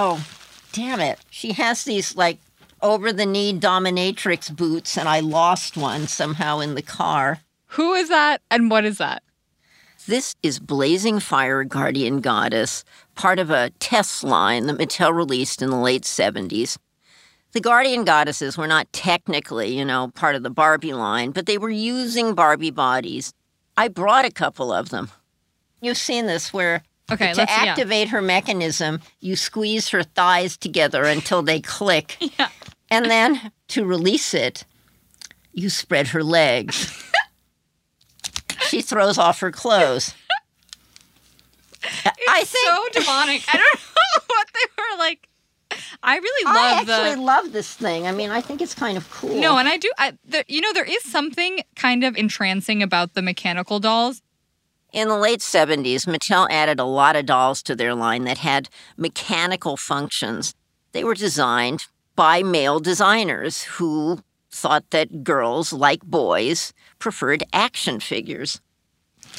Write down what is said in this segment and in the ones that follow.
Oh, damn it. She has these like over the knee dominatrix boots, and I lost one somehow in the car. Who is that and what is that? This is Blazing Fire Guardian Goddess, part of a test line that Mattel released in the late 70s. The Guardian Goddesses were not technically, you know, part of the Barbie line, but they were using Barbie bodies. I brought a couple of them. You've seen this where Okay, to let's yeah. activate her mechanism, you squeeze her thighs together until they click. Yeah. And then to release it, you spread her legs. she throws off her clothes. I It's think so demonic. I don't know what they were like. I really I love actually the love this thing. I mean, I think it's kind of cool. No, and I do. I, the, you know, there is something kind of entrancing about the mechanical dolls. In the late 70s, Mattel added a lot of dolls to their line that had mechanical functions. They were designed by male designers who thought that girls, like boys, preferred action figures.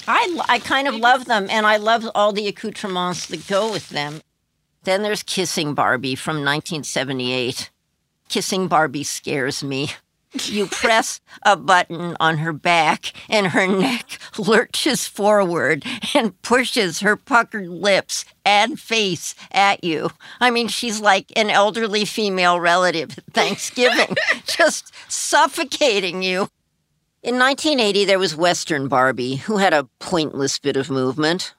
I, I kind of love them, and I love all the accoutrements that go with them. Then there's Kissing Barbie from 1978. Kissing Barbie scares me. You press a button on her back, and her neck lurches forward and pushes her puckered lips and face at you. I mean, she's like an elderly female relative at Thanksgiving, just suffocating you. In 1980, there was Western Barbie, who had a pointless bit of movement.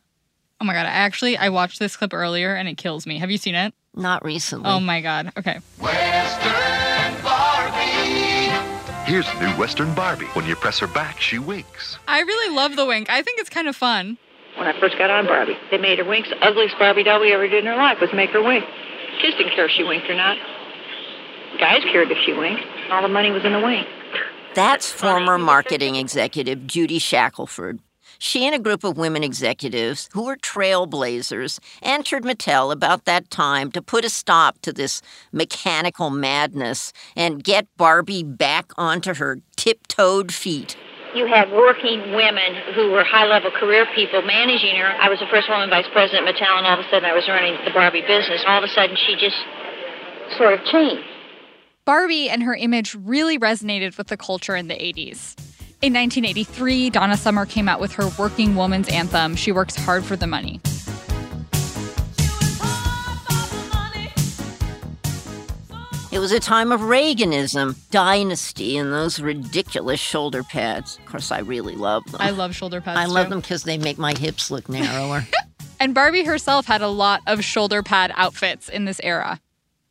Oh my god! I actually I watched this clip earlier and it kills me. Have you seen it? Not recently. Oh my god. Okay. Western Barbie. Here's the new Western Barbie. When you press her back, she winks. I really love the wink. I think it's kind of fun. when I first got on Barbie. They made her wink. The ugliest Barbie doll we ever did in her life was make her wink. Kids didn't care if she winked or not. Guys cared if she winked. All the money was in the wink. That's former marketing executive Judy Shackelford. She and a group of women executives who were trailblazers entered Mattel about that time to put a stop to this mechanical madness and get Barbie back onto her tiptoed feet. You had working women who were high level career people managing her. I was the first woman vice president at Mattel, and all of a sudden I was running the Barbie business. All of a sudden she just sort of changed. Barbie and her image really resonated with the culture in the 80s. In 1983, Donna Summer came out with her working woman's anthem, She Works Hard for the Money. It was a time of Reaganism, dynasty, and those ridiculous shoulder pads. Of course, I really love them. I love shoulder pads. I love too. them because they make my hips look narrower. And Barbie herself had a lot of shoulder pad outfits in this era.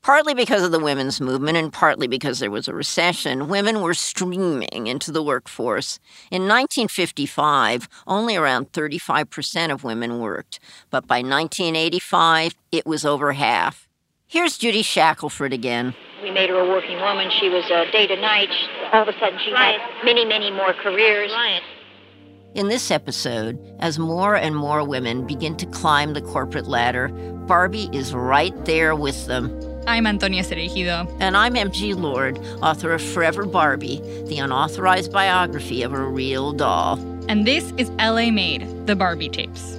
Partly because of the women's movement and partly because there was a recession, women were streaming into the workforce. In 1955, only around 35% of women worked, but by 1985, it was over half. Here's Judy Shackelford again. We made her a working woman. She was a day to night. All of a sudden she had many, many more careers. In this episode, as more and more women begin to climb the corporate ladder, Barbie is right there with them. I'm Antonia Cereijido. And I'm MG Lord, author of Forever Barbie, the unauthorized biography of a real doll. And this is LA Made, the Barbie tapes.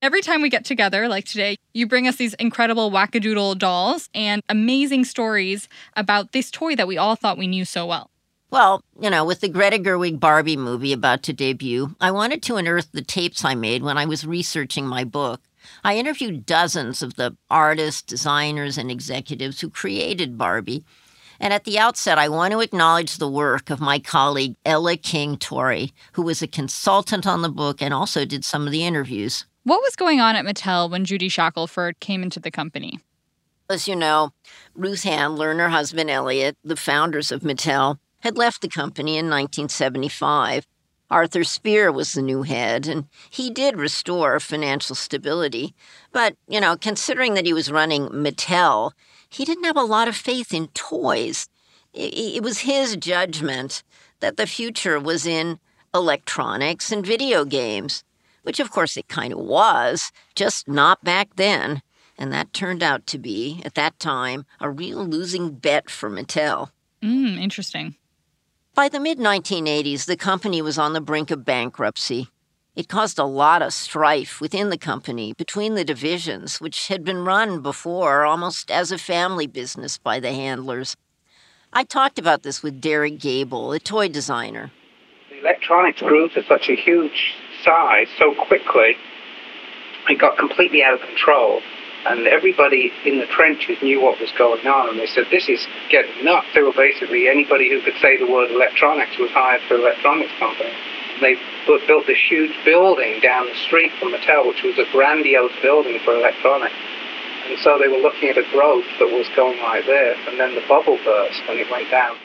Every time we get together, like today, you bring us these incredible wackadoodle dolls and amazing stories about this toy that we all thought we knew so well. Well, you know, with the Greta Gerwig Barbie movie about to debut, I wanted to unearth the tapes I made when I was researching my book. I interviewed dozens of the artists, designers, and executives who created Barbie. And at the outset, I want to acknowledge the work of my colleague Ella King Torrey, who was a consultant on the book and also did some of the interviews. What was going on at Mattel when Judy Shackelford came into the company? As you know, Ruth Handler and her husband Elliot, the founders of Mattel, had left the company in 1975. Arthur Spear was the new head, and he did restore financial stability. But, you know, considering that he was running Mattel, he didn't have a lot of faith in toys. It was his judgment that the future was in electronics and video games which of course it kind of was, just not back then. And that turned out to be, at that time, a real losing bet for Mattel. Mm, interesting. By the mid 1980s, the company was on the brink of bankruptcy. It caused a lot of strife within the company between the divisions, which had been run before almost as a family business by the Handlers. I talked about this with Derek Gable, a toy designer. The electronics group is such a huge size so quickly, it got completely out of control. And everybody in the trenches knew what was going on, and they said, "This is getting nuts." They were basically anybody who could say the word electronics was hired for electronics company. They built this huge building down the street from Mattel, which was a grandiose building for electronics. And so they were looking at a growth that was going like this, and then the bubble burst and it went down.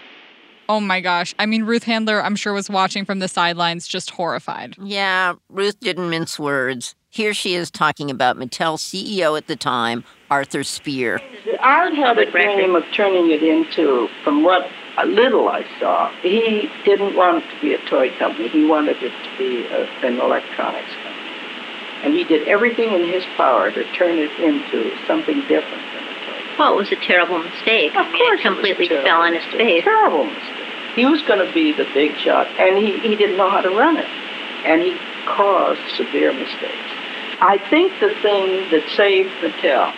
Oh my gosh. I mean, Ruth Handler, I'm sure, was watching from the sidelines just horrified. Yeah, Ruth didn't mince words. Here she is talking about Mattel CEO at the time, Arthur Spear. Art had a dream of turning it into, from what a little I saw, he didn't want it to be a toy company. He wanted it to be a, an electronics company. And he did everything in his power to turn it into something different than a toy. Well, it was a terrible mistake. Of course, it completely it fell on his face. terrible mistake. He was going to be the big shot, and he, he didn't know how to run it. And he caused severe mistakes. I think the thing that saved Mattel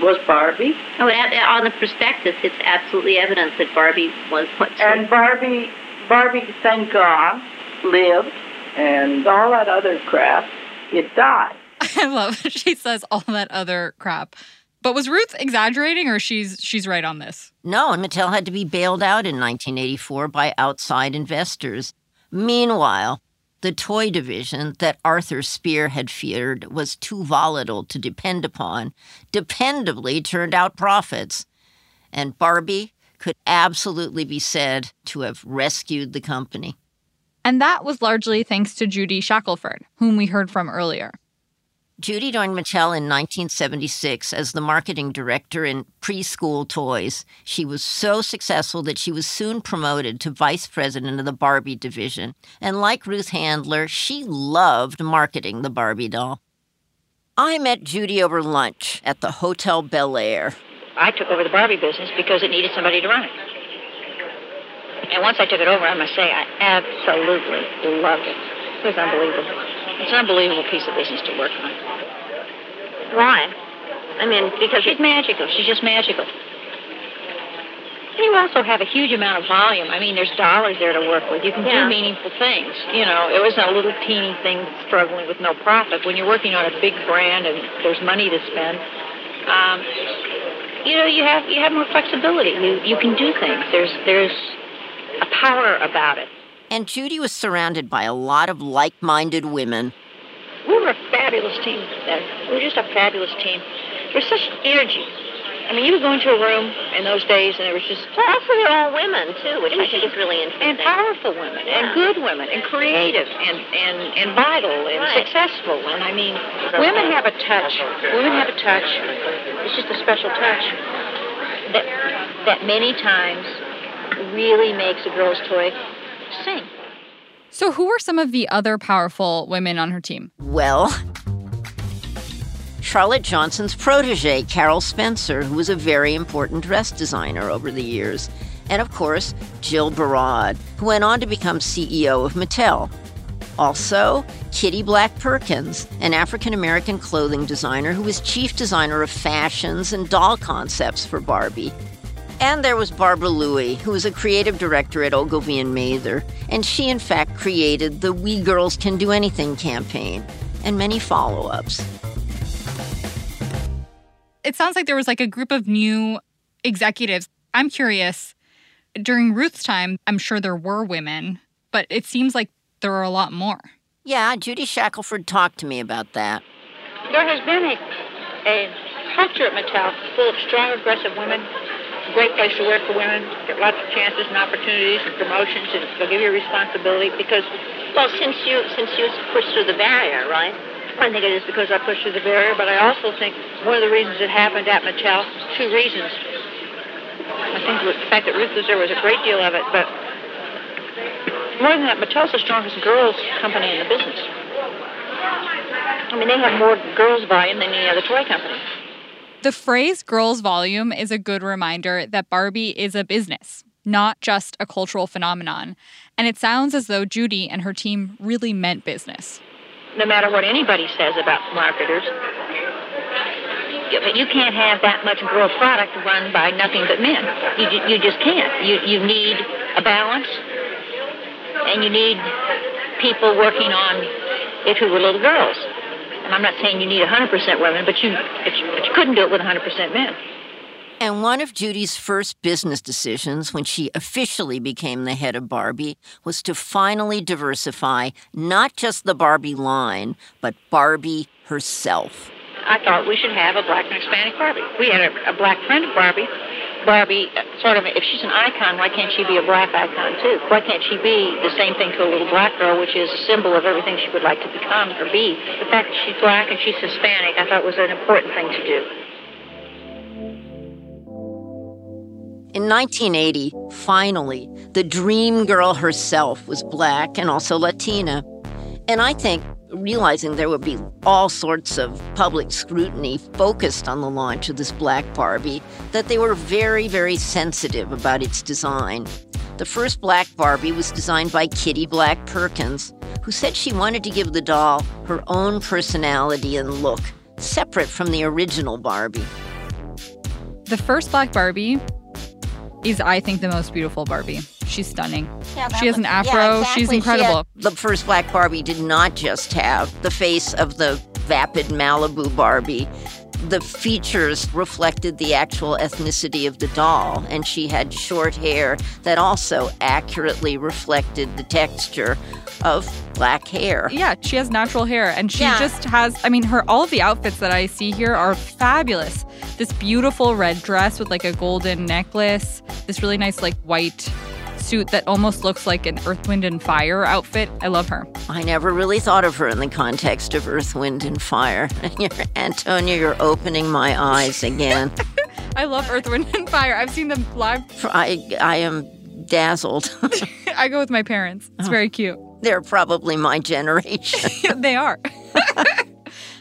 was Barbie. Oh, on the prospectus, it's absolutely evident that Barbie was what. And Barbie, Barbie, thank God, lived, and all that other crap, it died. I love she says all that other crap. But was Ruth exaggerating or she's she's right on this? No, and Mattel had to be bailed out in 1984 by outside investors. Meanwhile, the toy division that Arthur Spear had feared was too volatile to depend upon dependably turned out profits. And Barbie could absolutely be said to have rescued the company. And that was largely thanks to Judy Shackelford, whom we heard from earlier. Judy joined Mattel in 1976 as the marketing director in preschool toys. She was so successful that she was soon promoted to vice president of the Barbie division. And like Ruth Handler, she loved marketing the Barbie doll. I met Judy over lunch at the Hotel Bel Air. I took over the Barbie business because it needed somebody to run it. And once I took it over, I must say I absolutely loved it. It was unbelievable. It's an unbelievable piece of business to work on. Why? I mean, because she's magical. She's just magical. And you also have a huge amount of volume. I mean, there's dollars there to work with. You can Yeah. do meaningful things. You know, it wasn't a little teeny thing struggling with no profit. When you're working on a big brand and there's money to spend, um, you know, you have you have more flexibility. You you can do things. There's there's a power about it. And Judy was surrounded by a lot of like minded women. We were a fabulous team. Then. We were just a fabulous team. There's such energy I mean, you would go into a room in those days, and it was just well, also they're all women too, which I think is really interesting. and powerful women, Yeah. and good women, and creative, and and and vital, and Right. successful. And I mean, women have a touch. Women have a touch. It's just a special touch that that many times really makes a girl's toy sing. So, who were some of the other powerful women on her team? Well, Charlotte Johnson's protege, Carol Spencer, who was a very important dress designer over the years. And of course, Jill Barad, who went on to become CEO of Mattel. Also, Kitty Black Perkins, an African American clothing designer who was chief designer of fashions and doll concepts for Barbie. And there was Barbara Louie, who was a creative director at Ogilvy and Mather, and she in fact created the We Girls Can Do Anything campaign and many follow-ups. It sounds like there was like a group of new executives. I'm curious, during Ruth's time, I'm sure there were women, but it seems like there are a lot more. Yeah, Judy Shackelford talked to me about that. There has been a, a culture at Mattel full of strong, aggressive women. Great place to work for women. Get lots of chances and opportunities and promotions, and they'll give you a responsibility because. Well, since you since you pushed through the barrier, right? I think it is because I pushed through the barrier, but I also think one of the reasons it happened at Mattel, two reasons. I think the fact that Ruth was there was a great deal of it, but more than that, Mattel's the strongest girls company in the business. I mean, they have more girls volume than any other toy company. The phrase girls volume is a good reminder that Barbie is a business, not just a cultural phenomenon. And it sounds as though Judy and her team really meant business. no matter what anybody says about marketers. You, can't have that much girl product run by nothing but men. You, you just can't. You, you need a balance, and you need people working on it who were little girls. And I'm not saying you need 100% women, but you, but you, but you couldn't do it with 100% men. And one of Judy's first business decisions when she officially became the head of Barbie was to finally diversify not just the Barbie line, but Barbie herself. I thought we should have a black and Hispanic Barbie. We had a, a black friend of Barbie. Barbie, sort of, if she's an icon, why can't she be a black icon too? Why can't she be the same thing to a little black girl, which is a symbol of everything she would like to become or be? The fact that she's black and she's Hispanic, I thought was an important thing to do. In 1980, finally, the dream girl herself was black and also Latina. And I think realizing there would be all sorts of public scrutiny focused on the launch of this black Barbie, that they were very, very sensitive about its design. The first black Barbie was designed by Kitty Black Perkins, who said she wanted to give the doll her own personality and look, separate from the original Barbie. The first black Barbie is, I think, the most beautiful Barbie. She's stunning. Yeah, she has an afro. yeah, She's exactly. She had- incredible. the first Black Barbie did not just have the face of the vapid Malibu Barbie. The features reflected the actual ethnicity of the doll, and she had short hair that also accurately reflected the texture of black hair. Yeah, she has natural hair and she Yeah. just has I mean her all of the outfits that I see here are fabulous. This beautiful red dress with like a golden necklace, this really nice like white suit that almost looks like an Earth, Wind and Fire outfit. I love her. I never really thought of her in the context of Earth, Wind, and Fire. Antonia, you're opening my eyes again. I love Earth, Wind and Fire. I've seen them live. I, I am dazzled. I go with my parents. It's very cute. They're probably my generation. they are.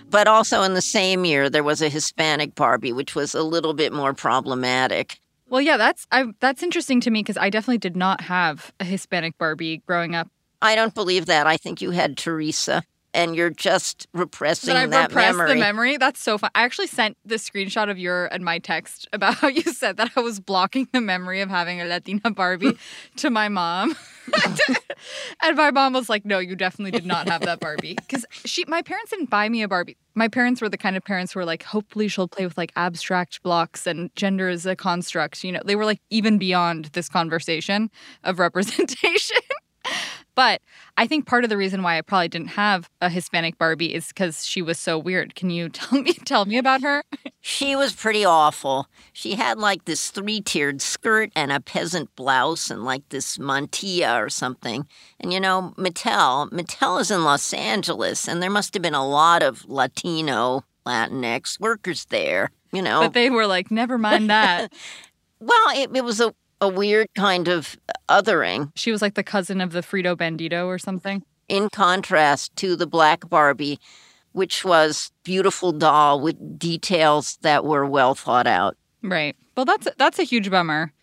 But also in the same year, there was a Hispanic Barbie, which was a little bit more problematic. Well, yeah, that's I, that's interesting to me because I definitely did not have a Hispanic Barbie growing up. I don't believe that. I think you had Teresa, and you're just repressing That that repressed memory. the memory. That's so fun. I actually sent the screenshot of your and my text about how you said that I was blocking the memory of having a Latina Barbie to my mom. and my mom was like, "No, you definitely did not have that Barbie." Because she, my parents didn't buy me a Barbie. My parents were the kind of parents who were like, "Hopefully, she'll play with like abstract blocks and gender is a construct." You know, they were like even beyond this conversation of representation. But I think part of the reason why I probably didn't have a Hispanic Barbie is because she was so weird. Can you tell me tell me about her? She was pretty awful. She had like this three tiered skirt and a peasant blouse and like this mantilla or something. And you know, Mattel, Mattel is in Los Angeles, and there must have been a lot of Latino, Latinx workers there, you know. But they were like, never mind that. well, it, it was a, a weird kind of othering. She was like the cousin of the Frito Bandito or something. In contrast to the Black Barbie, which was beautiful doll with details that were well thought out. Right. Well, that's that's a huge bummer.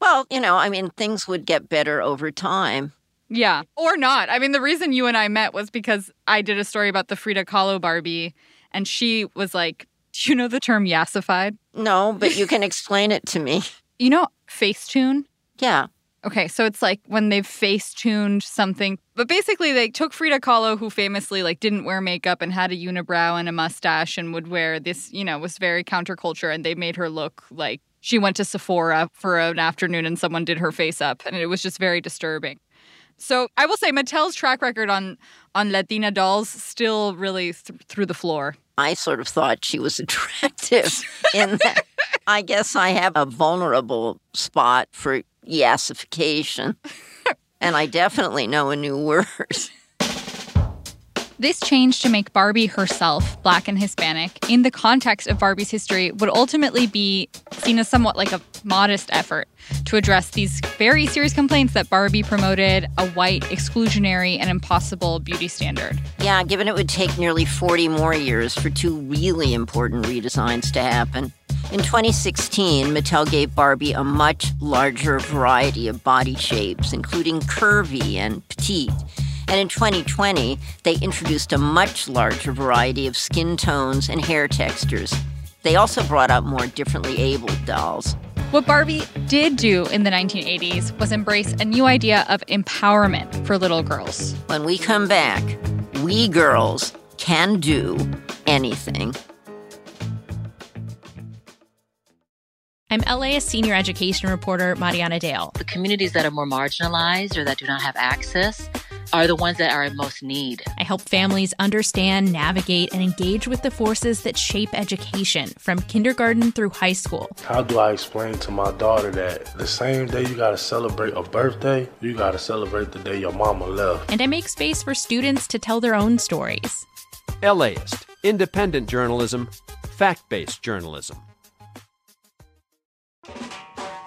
Well, you know, I mean, things would get better over time. Yeah, or not. I mean, the reason you and I met was because I did a story about the Frida Kahlo Barbie, and she was like, "Do you know the term yassified?" No, but you can explain it to me. You know, Facetune. Yeah. Okay, so it's like when they've face tuned something, but basically they took Frida Kahlo, who famously like didn't wear makeup and had a unibrow and a mustache and would wear this, you know, was very counterculture, and they made her look like she went to Sephora for an afternoon and someone did her face up, and it was just very disturbing. So I will say Mattel's track record on on Latina dolls still really th- through the floor. I sort of thought she was attractive in that I guess I have a vulnerable spot for yassification. and I definitely know a new word. This change to make Barbie herself black and Hispanic in the context of Barbie's history would ultimately be seen as somewhat like a modest effort to address these very serious complaints that Barbie promoted a white, exclusionary, and impossible beauty standard. Yeah, given it would take nearly 40 more years for two really important redesigns to happen. In 2016, Mattel gave Barbie a much larger variety of body shapes, including curvy and petite. And in 2020, they introduced a much larger variety of skin tones and hair textures. They also brought out more differently abled dolls. What Barbie did do in the 1980s was embrace a new idea of empowerment for little girls. When we come back, we girls can do anything. I'm LAist senior education reporter Mariana Dale. The communities that are more marginalized or that do not have access are the ones that are in most need. I help families understand, navigate, and engage with the forces that shape education from kindergarten through high school. How do I explain to my daughter that the same day you got to celebrate a birthday, you got to celebrate the day your mama left? And I make space for students to tell their own stories. LAist, independent journalism, fact based journalism.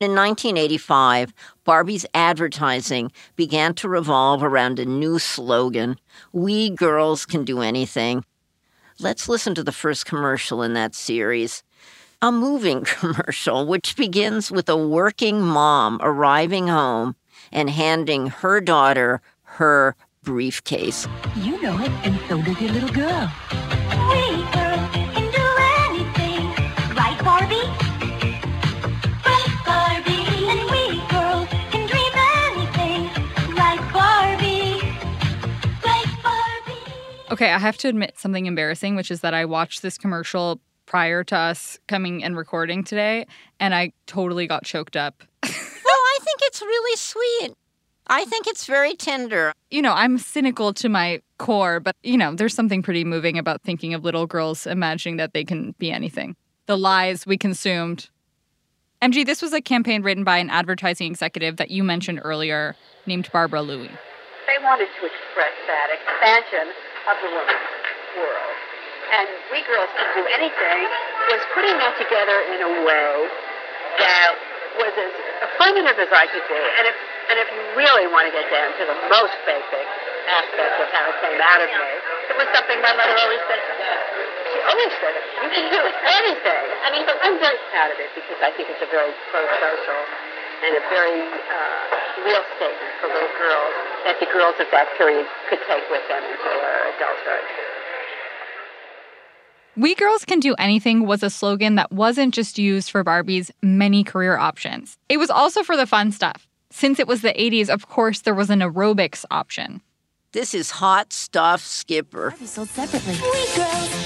In 1985, Barbie's advertising began to revolve around a new slogan We girls can do anything. Let's listen to the first commercial in that series. A moving commercial, which begins with a working mom arriving home and handing her daughter her briefcase. You know it, and so does your little girl. We Okay, I have to admit something embarrassing, which is that I watched this commercial prior to us coming and recording today, and I totally got choked up. well, I think it's really sweet. I think it's very tender. You know, I'm cynical to my core, but you know, there's something pretty moving about thinking of little girls imagining that they can be anything. The lies we consumed. MG, this was a campaign written by an advertising executive that you mentioned earlier named Barbara Louie. They wanted to express that expansion of the women's world. And We Girls Can Do Anything was putting that together in a way that was as affirmative as I could be. And if, and if you really want to get down to the most basic aspect of how it came out of me, it was something my mother always said. She always said. You can do anything. I mean, but I'm very proud of it because I think it's a very pro-social and a very uh, real statement for little girls that the girls of that period could take with them into their adulthood. We Girls Can Do Anything was a slogan that wasn't just used for Barbie's many career options. It was also for the fun stuff. Since it was the 80s, of course, there was an aerobics option. This is hot stuff, Skipper. Barbie Sold separately. We girls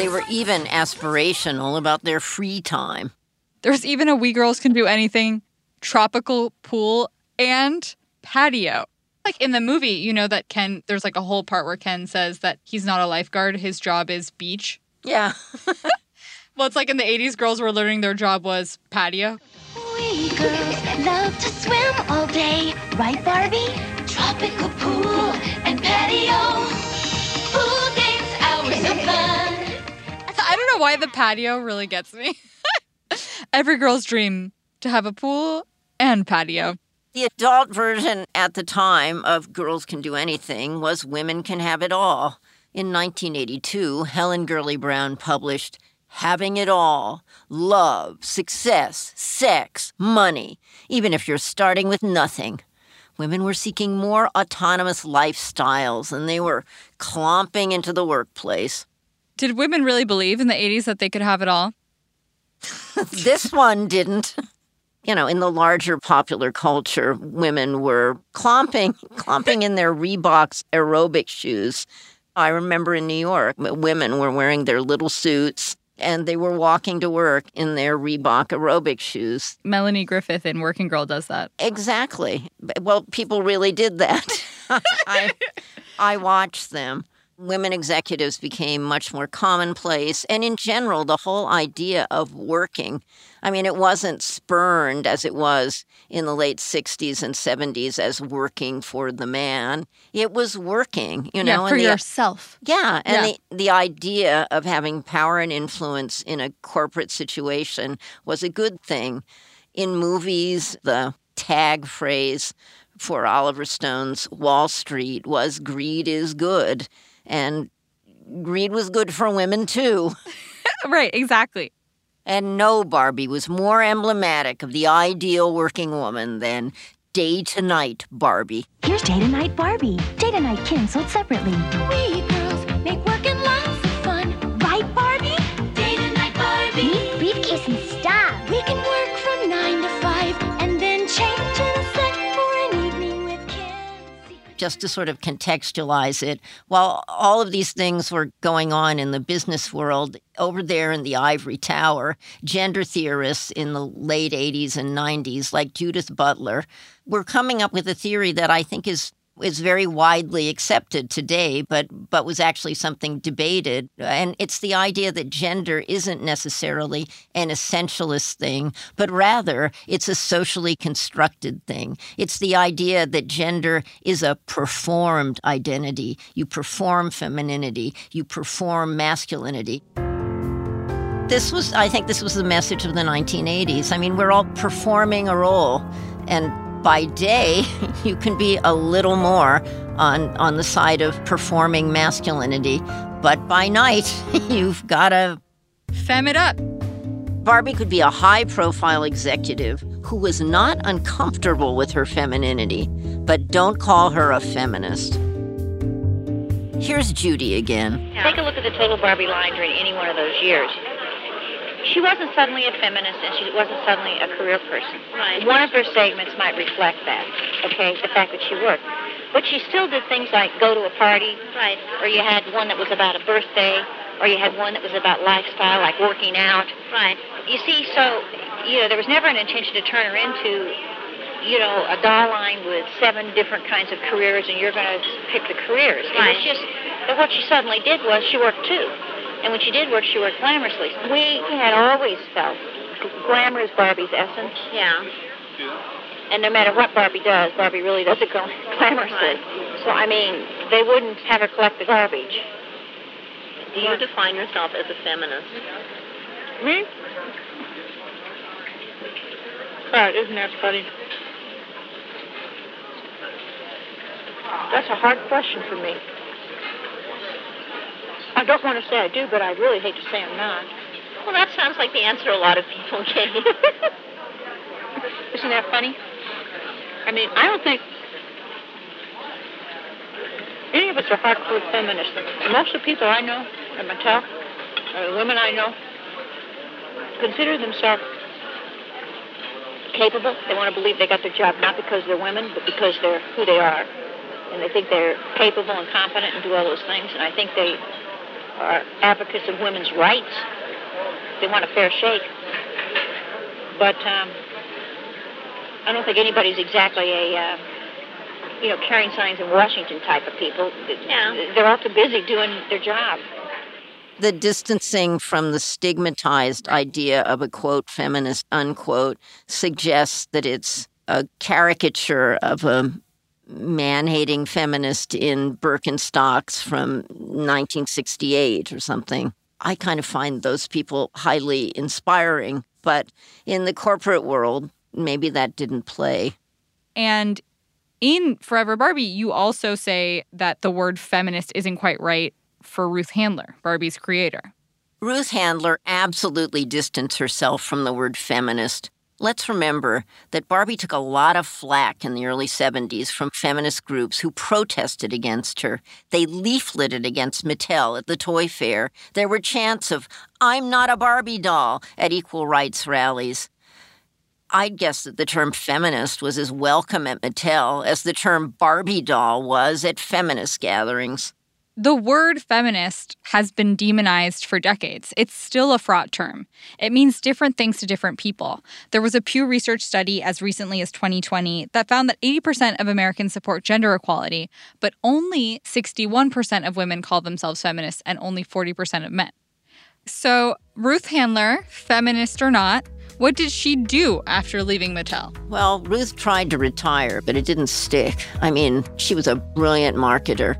They were even aspirational about their free time. There's even a We Girls Can Do Anything tropical pool and patio. Like in the movie, you know that Ken, there's like a whole part where Ken says that he's not a lifeguard, his job is beach. Yeah. Well, it's like in the 80s, girls were learning their job was patio. We girls love to swim all day, right, Barbie? Tropical pool and patio. Know why the patio really gets me. Every girl's dream to have a pool and patio. The adult version at the time of Girls Can Do Anything was Women Can Have It All. In 1982, Helen Gurley Brown published Having It All Love, Success, Sex, Money, even if you're starting with nothing. Women were seeking more autonomous lifestyles and they were clomping into the workplace. Did women really believe in the 80s that they could have it all? this one didn't. You know, in the larger popular culture, women were clomping, clomping in their Reeboks aerobic shoes. I remember in New York, women were wearing their little suits and they were walking to work in their Reebok aerobic shoes. Melanie Griffith in Working Girl does that. Exactly. Well, people really did that. I, I watched them. Women executives became much more commonplace. And in general, the whole idea of working, I mean, it wasn't spurned as it was in the late 60s and 70s as working for the man. It was working, you know. yeah, for the- yourself. yeah, and Yeah. the the idea of having power and influence in a corporate situation was a good thing. In movies, the tag phrase for Oliver Stone's Wall Street was greed is good. And greed was good for women too. right, exactly. And no Barbie was more emblematic of the ideal working woman than day to night Barbie. Here's Day to Night Barbie. Day to Night Ken sold separately. We just to sort of contextualize it, while all of these things were going on in the business world, over there in the ivory tower, gender theorists in the late 80s and 90s, like Judith Butler, were coming up with a theory that I think is is very widely accepted today, but but was actually something debated. And it's the idea that gender isn't necessarily an essentialist thing, but rather it's a socially constructed thing. It's the idea that gender is a performed identity. You perform femininity, you perform masculinity. This was, I think, this was the message of the 1980s. I mean, we're all performing a role, and by day, you can be a little more on on the side of performing masculinity, but by night, you've got to fem it up. Barbie could be a high-profile executive who was not uncomfortable with her femininity, but don't call her a feminist. Here's Judy again. Take a look at the total Barbie line during any one of those years. She wasn't suddenly a feminist and she wasn't suddenly a career person. Right. One of her segments might reflect that, okay, the fact that she worked. But she still did things like go to a party, Right. or you had one that was about a birthday, or you had one that was about lifestyle, like working out. Right. You see, so, you know, there was never an intention to turn her into, you know, a doll line with seven different kinds of careers and you're going to pick the careers. Right. It was just that what she suddenly did was she worked too. And when she did work, she worked glamorously. We had always felt glamour is Barbie's essence. Yeah. And no matter what Barbie does, Barbie really does it glam- glamorously. So, I mean, they wouldn't have her collect the garbage. Do you define yourself as a feminist? Me? God, isn't that funny? That's a hard question for me. I don't want to say I do, but I really hate to say I'm not. Well, that sounds like the answer a lot of people gave. Isn't that funny? I mean, I don't think any of us are hardcore feminists. Most of the people I know at Mattel, or the women I know, consider themselves capable. They want to believe they got their job not because they're women, but because they're who they are. And they think they're capable and competent and do all those things. And I think they are advocates of women's rights. They want a fair shake. But um, I don't think anybody's exactly a, uh, you know, carrying signs in Washington type of people. Yeah. They're all too busy doing their job. the distancing from the stigmatized idea of a quote feminist unquote suggests that it's a caricature of a man-hating feminist in Birkenstocks from 1968 or something. I kind of find those people highly inspiring, but in the corporate world, maybe that didn't play. And in Forever Barbie, you also say that the word feminist isn't quite right for Ruth Handler, Barbie's creator. Ruth Handler absolutely distanced herself from the word feminist. Let's remember that Barbie took a lot of flack in the early 70s from feminist groups who protested against her. They leafleted against Mattel at the toy fair. There were chants of, I'm not a Barbie doll, at equal rights rallies. I'd guess that the term feminist was as welcome at Mattel as the term Barbie doll was at feminist gatherings. The word feminist has been demonized for decades. It's still a fraught term. It means different things to different people. There was a Pew Research study as recently as 2020 that found that 80% of Americans support gender equality, but only 61% of women call themselves feminists and only 40% of men. So, Ruth Handler, feminist or not, what did she do after leaving Mattel? Well, Ruth tried to retire, but it didn't stick. I mean, she was a brilliant marketer,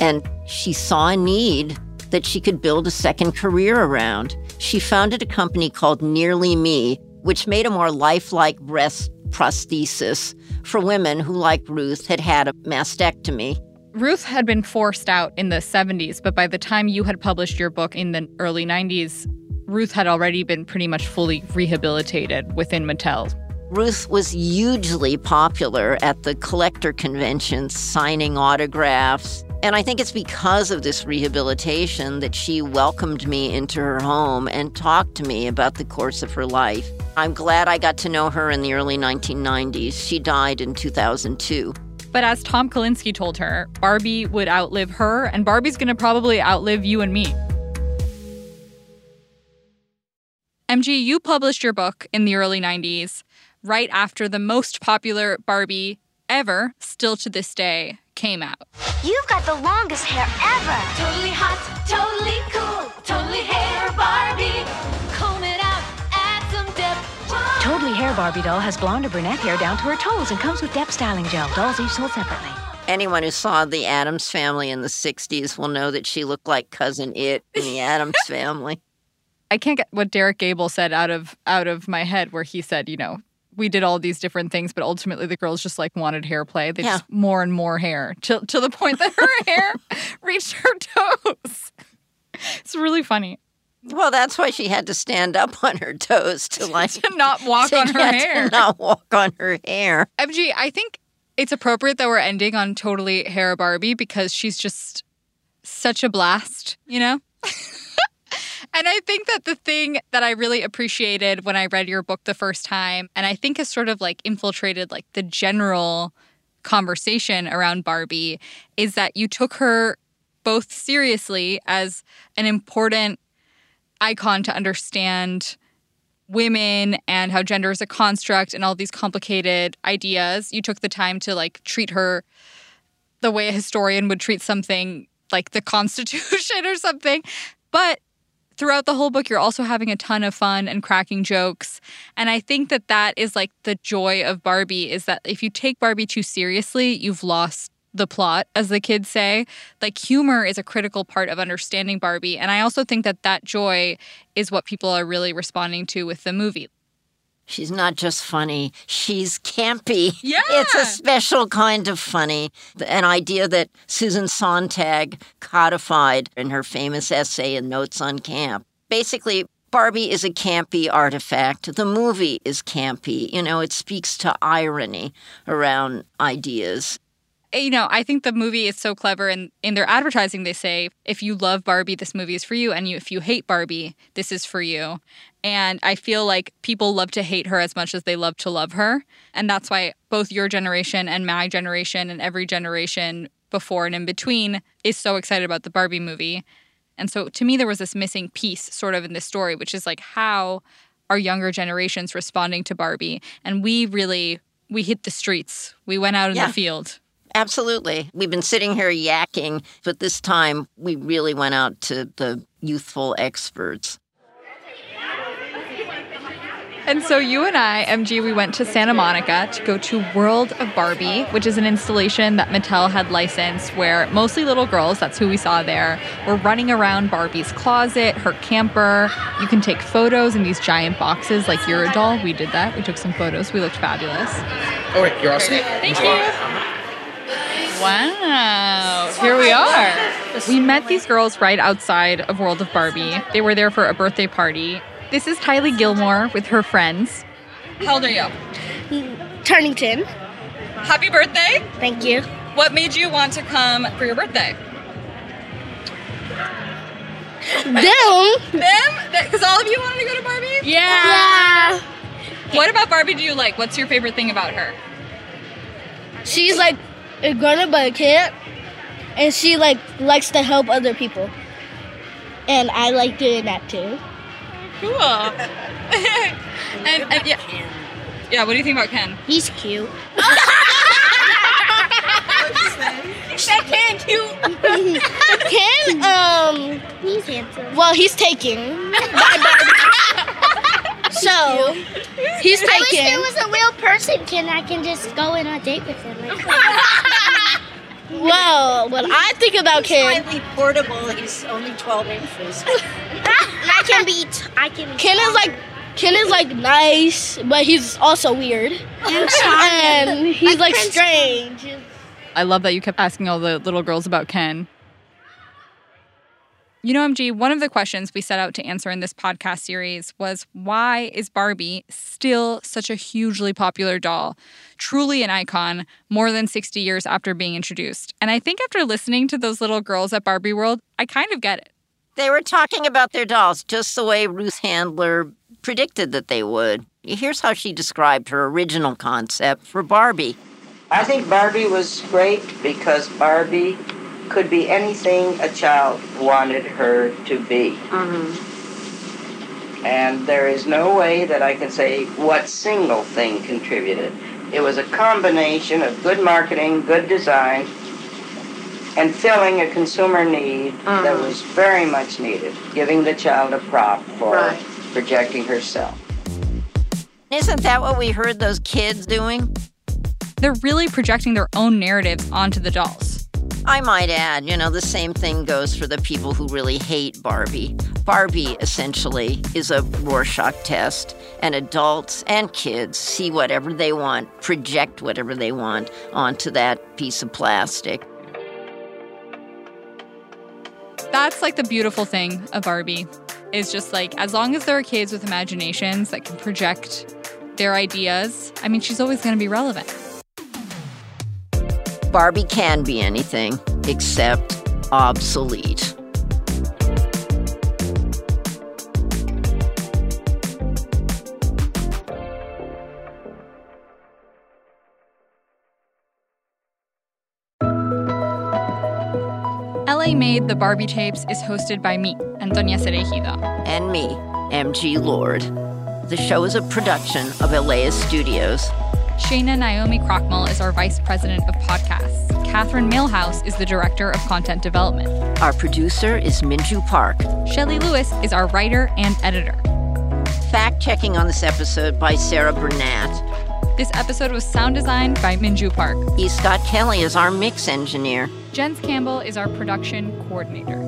and she saw a need that she could build a second career around. She founded a company called Nearly Me, which made a more lifelike breast prosthesis for women who, like Ruth, had had a mastectomy. Ruth had been forced out in the 70s, but by the time you had published your book in the early 90s, Ruth had already been pretty much fully rehabilitated within Mattel. Ruth was hugely popular at the collector conventions, signing autographs. And I think it's because of this rehabilitation that she welcomed me into her home and talked to me about the course of her life. I'm glad I got to know her in the early 1990s. She died in 2002. But as Tom Kalinske told her, Barbie would outlive her, and Barbie's gonna probably outlive you and me. MG, you published your book in the early 90s, right after the most popular Barbie ever, still to this day, came out. You've got the longest hair ever. Totally hot, totally cool, totally hair Barbie. Comb it out, add some depth. Totally Hair Barbie doll has blonde or brunette hair down to her toes and comes with depth styling gel. Dolls each sold separately. Anyone who saw the Addams family in the 60s will know that she looked like cousin It in the Addams family. I can't get what Derek Gable said out of out of my head, where he said, you know, we did all these different things, but ultimately the girls just like wanted hair play. They Yeah. just more and more hair to to the point that her hair reached her toes. It's really funny. Well, that's why she had to stand up on her toes to like To not walk to on her hair. not walk on her hair. MG, I think it's appropriate that we're ending on totally hair Barbie because she's just such a blast, you know? and I think that the thing that I really appreciated when I read your book the first time, and I think has sort of like infiltrated like the general conversation around Barbie, is that you took her both seriously as an important icon to understand women and how gender is a construct and all these complicated ideas. You took the time to like treat her the way a historian would treat something like the Constitution or something. But throughout the whole book, you're also having a ton of fun and cracking jokes. And I think that that is like the joy of Barbie is that if you take Barbie too seriously, you've lost the plot, as the kids say. Like humor is a critical part of understanding Barbie. And I also think that that joy is what people are really responding to with the movie. She's not just funny, she's campy. Yeah. It's a special kind of funny. An idea that Susan Sontag codified in her famous essay in Notes on Camp. Basically, Barbie is a campy artifact. The movie is campy. You know, it speaks to irony around ideas. you know, I think the movie is so clever and in their advertising they say if you love Barbie this movie is for you and you if you hate Barbie this is for you. And I feel like people love to hate her as much as they love to love her. And that's why both your generation and my generation and every generation before and in between is so excited about the Barbie movie. And so to me there was this missing piece sort of in this story which is like how are younger generations responding to Barbie and we really we hit the streets. We went out in Yeah. the field. Absolutely. We've been sitting here yakking, but this time we really went out to the youthful experts. And so you and I, MG, we went to Santa Monica to go to World of Barbie, which is an installation that Mattel had licensed where mostly little girls, that's who we saw there, were running around Barbie's closet, her camper. You can take photos in these giant boxes like you're a doll. We did that. We took some photos. We looked fabulous. Oh, wait, you're all set. Thank you. Wow. Here we are. We met these girls right outside of World of Barbie. They were there for a birthday party. This is Tylee Gilmore with her friends. How old are you? Turning 10. Happy birthday. Thank you. What made you want to come for your birthday? Them. Them? Because all of you wanted to go to Barbie? Yeah. What about Barbie do you like? What's your favorite thing about her? She's like a grown up but a kid. And she like likes to help other people. And I like doing that too. Cool. and, and yeah. Yeah, what do you think about Ken? He's cute. That Ken cute. Ken, um he's handsome. Well he's taking. so he's taking. I wish there was a real person, Ken. I can just go on a date with him. Well, when I think about Ken, slightly portable. He's only 12 inches. I can be. T- I can. Be Ken is like Ken is like nice, but he's also weird. and he's like Prince strange. I love that you kept asking all the little girls about Ken. You know, MG, one of the questions we set out to answer in this podcast series was why is Barbie still such a hugely popular doll, truly an icon, more than 60 years after being introduced? And I think after listening to those little girls at Barbie World, I kind of get it. They were talking about their dolls just the way Ruth Handler predicted that they would. Here's how she described her original concept for Barbie. I think Barbie was great because Barbie could be anything a child wanted her to be. Mm-hmm. And there is no way that I can say what single thing contributed. It was a combination of good marketing, good design, and filling a consumer need that mm-hmm. was very much needed, giving the child a prop for Right. projecting herself. Isn't that what we heard those kids doing? They're really projecting their own narratives onto the dolls. I might add, you know, the same thing goes for the people who really hate Barbie. Barbie, essentially, is a Rorschach test, and adults and kids see whatever they want, project whatever they want onto that piece of plastic. That's like the beautiful thing of Barbie is just like as long as there are kids with imaginations that can project their ideas, I mean, she's always going to be relevant. Barbie can be anything except obsolete. LA Made the Barbie Tapes is hosted by me, Antonia Cereijido. And me, MG Lord. The show is a production of LAist Studios. Shana Naomi Krochmal is our vice president of podcasts. Catherine Mailhouse is the director of content development. Our producer is Minju Park. Shelley Lewis is our writer and editor. Fact checking on this episode by Sarah Burnett. This episode was sound designed by Minju Park. E. Scott Kelly is our mix engineer. Jens Campbell is our production coordinator.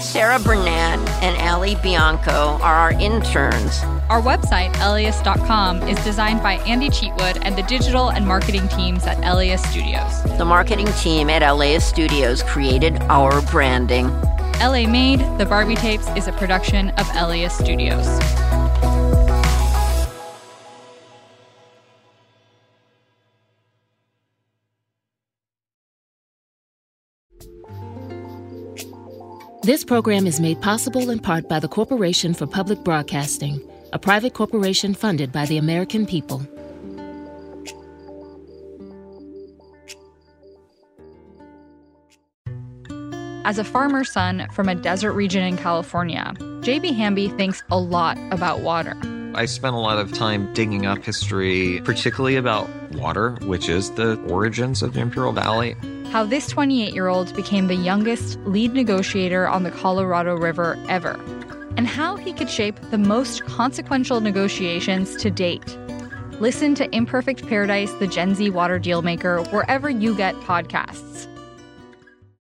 Sarah Burnett and Ali Bianco are our interns. Our website, laist.com, is designed by Andy Cheatwood and the digital and marketing teams at LAist Studios. The marketing team at LAist Studios created our branding. LA Made, The Barbie Tapes is a production of LAist Studios. This program is made possible in part by the Corporation for Public Broadcasting, a private corporation funded by the American people. As a farmer's son from a desert region in California, J.B. Hamby thinks a lot about water. I spent a lot of time digging up history, particularly about water, which is the origins of the Imperial Valley. How this 28 year old became the youngest lead negotiator on the Colorado River ever, and how he could shape the most consequential negotiations to date. Listen to Imperfect Paradise, the Gen Z Water Dealmaker, wherever you get podcasts.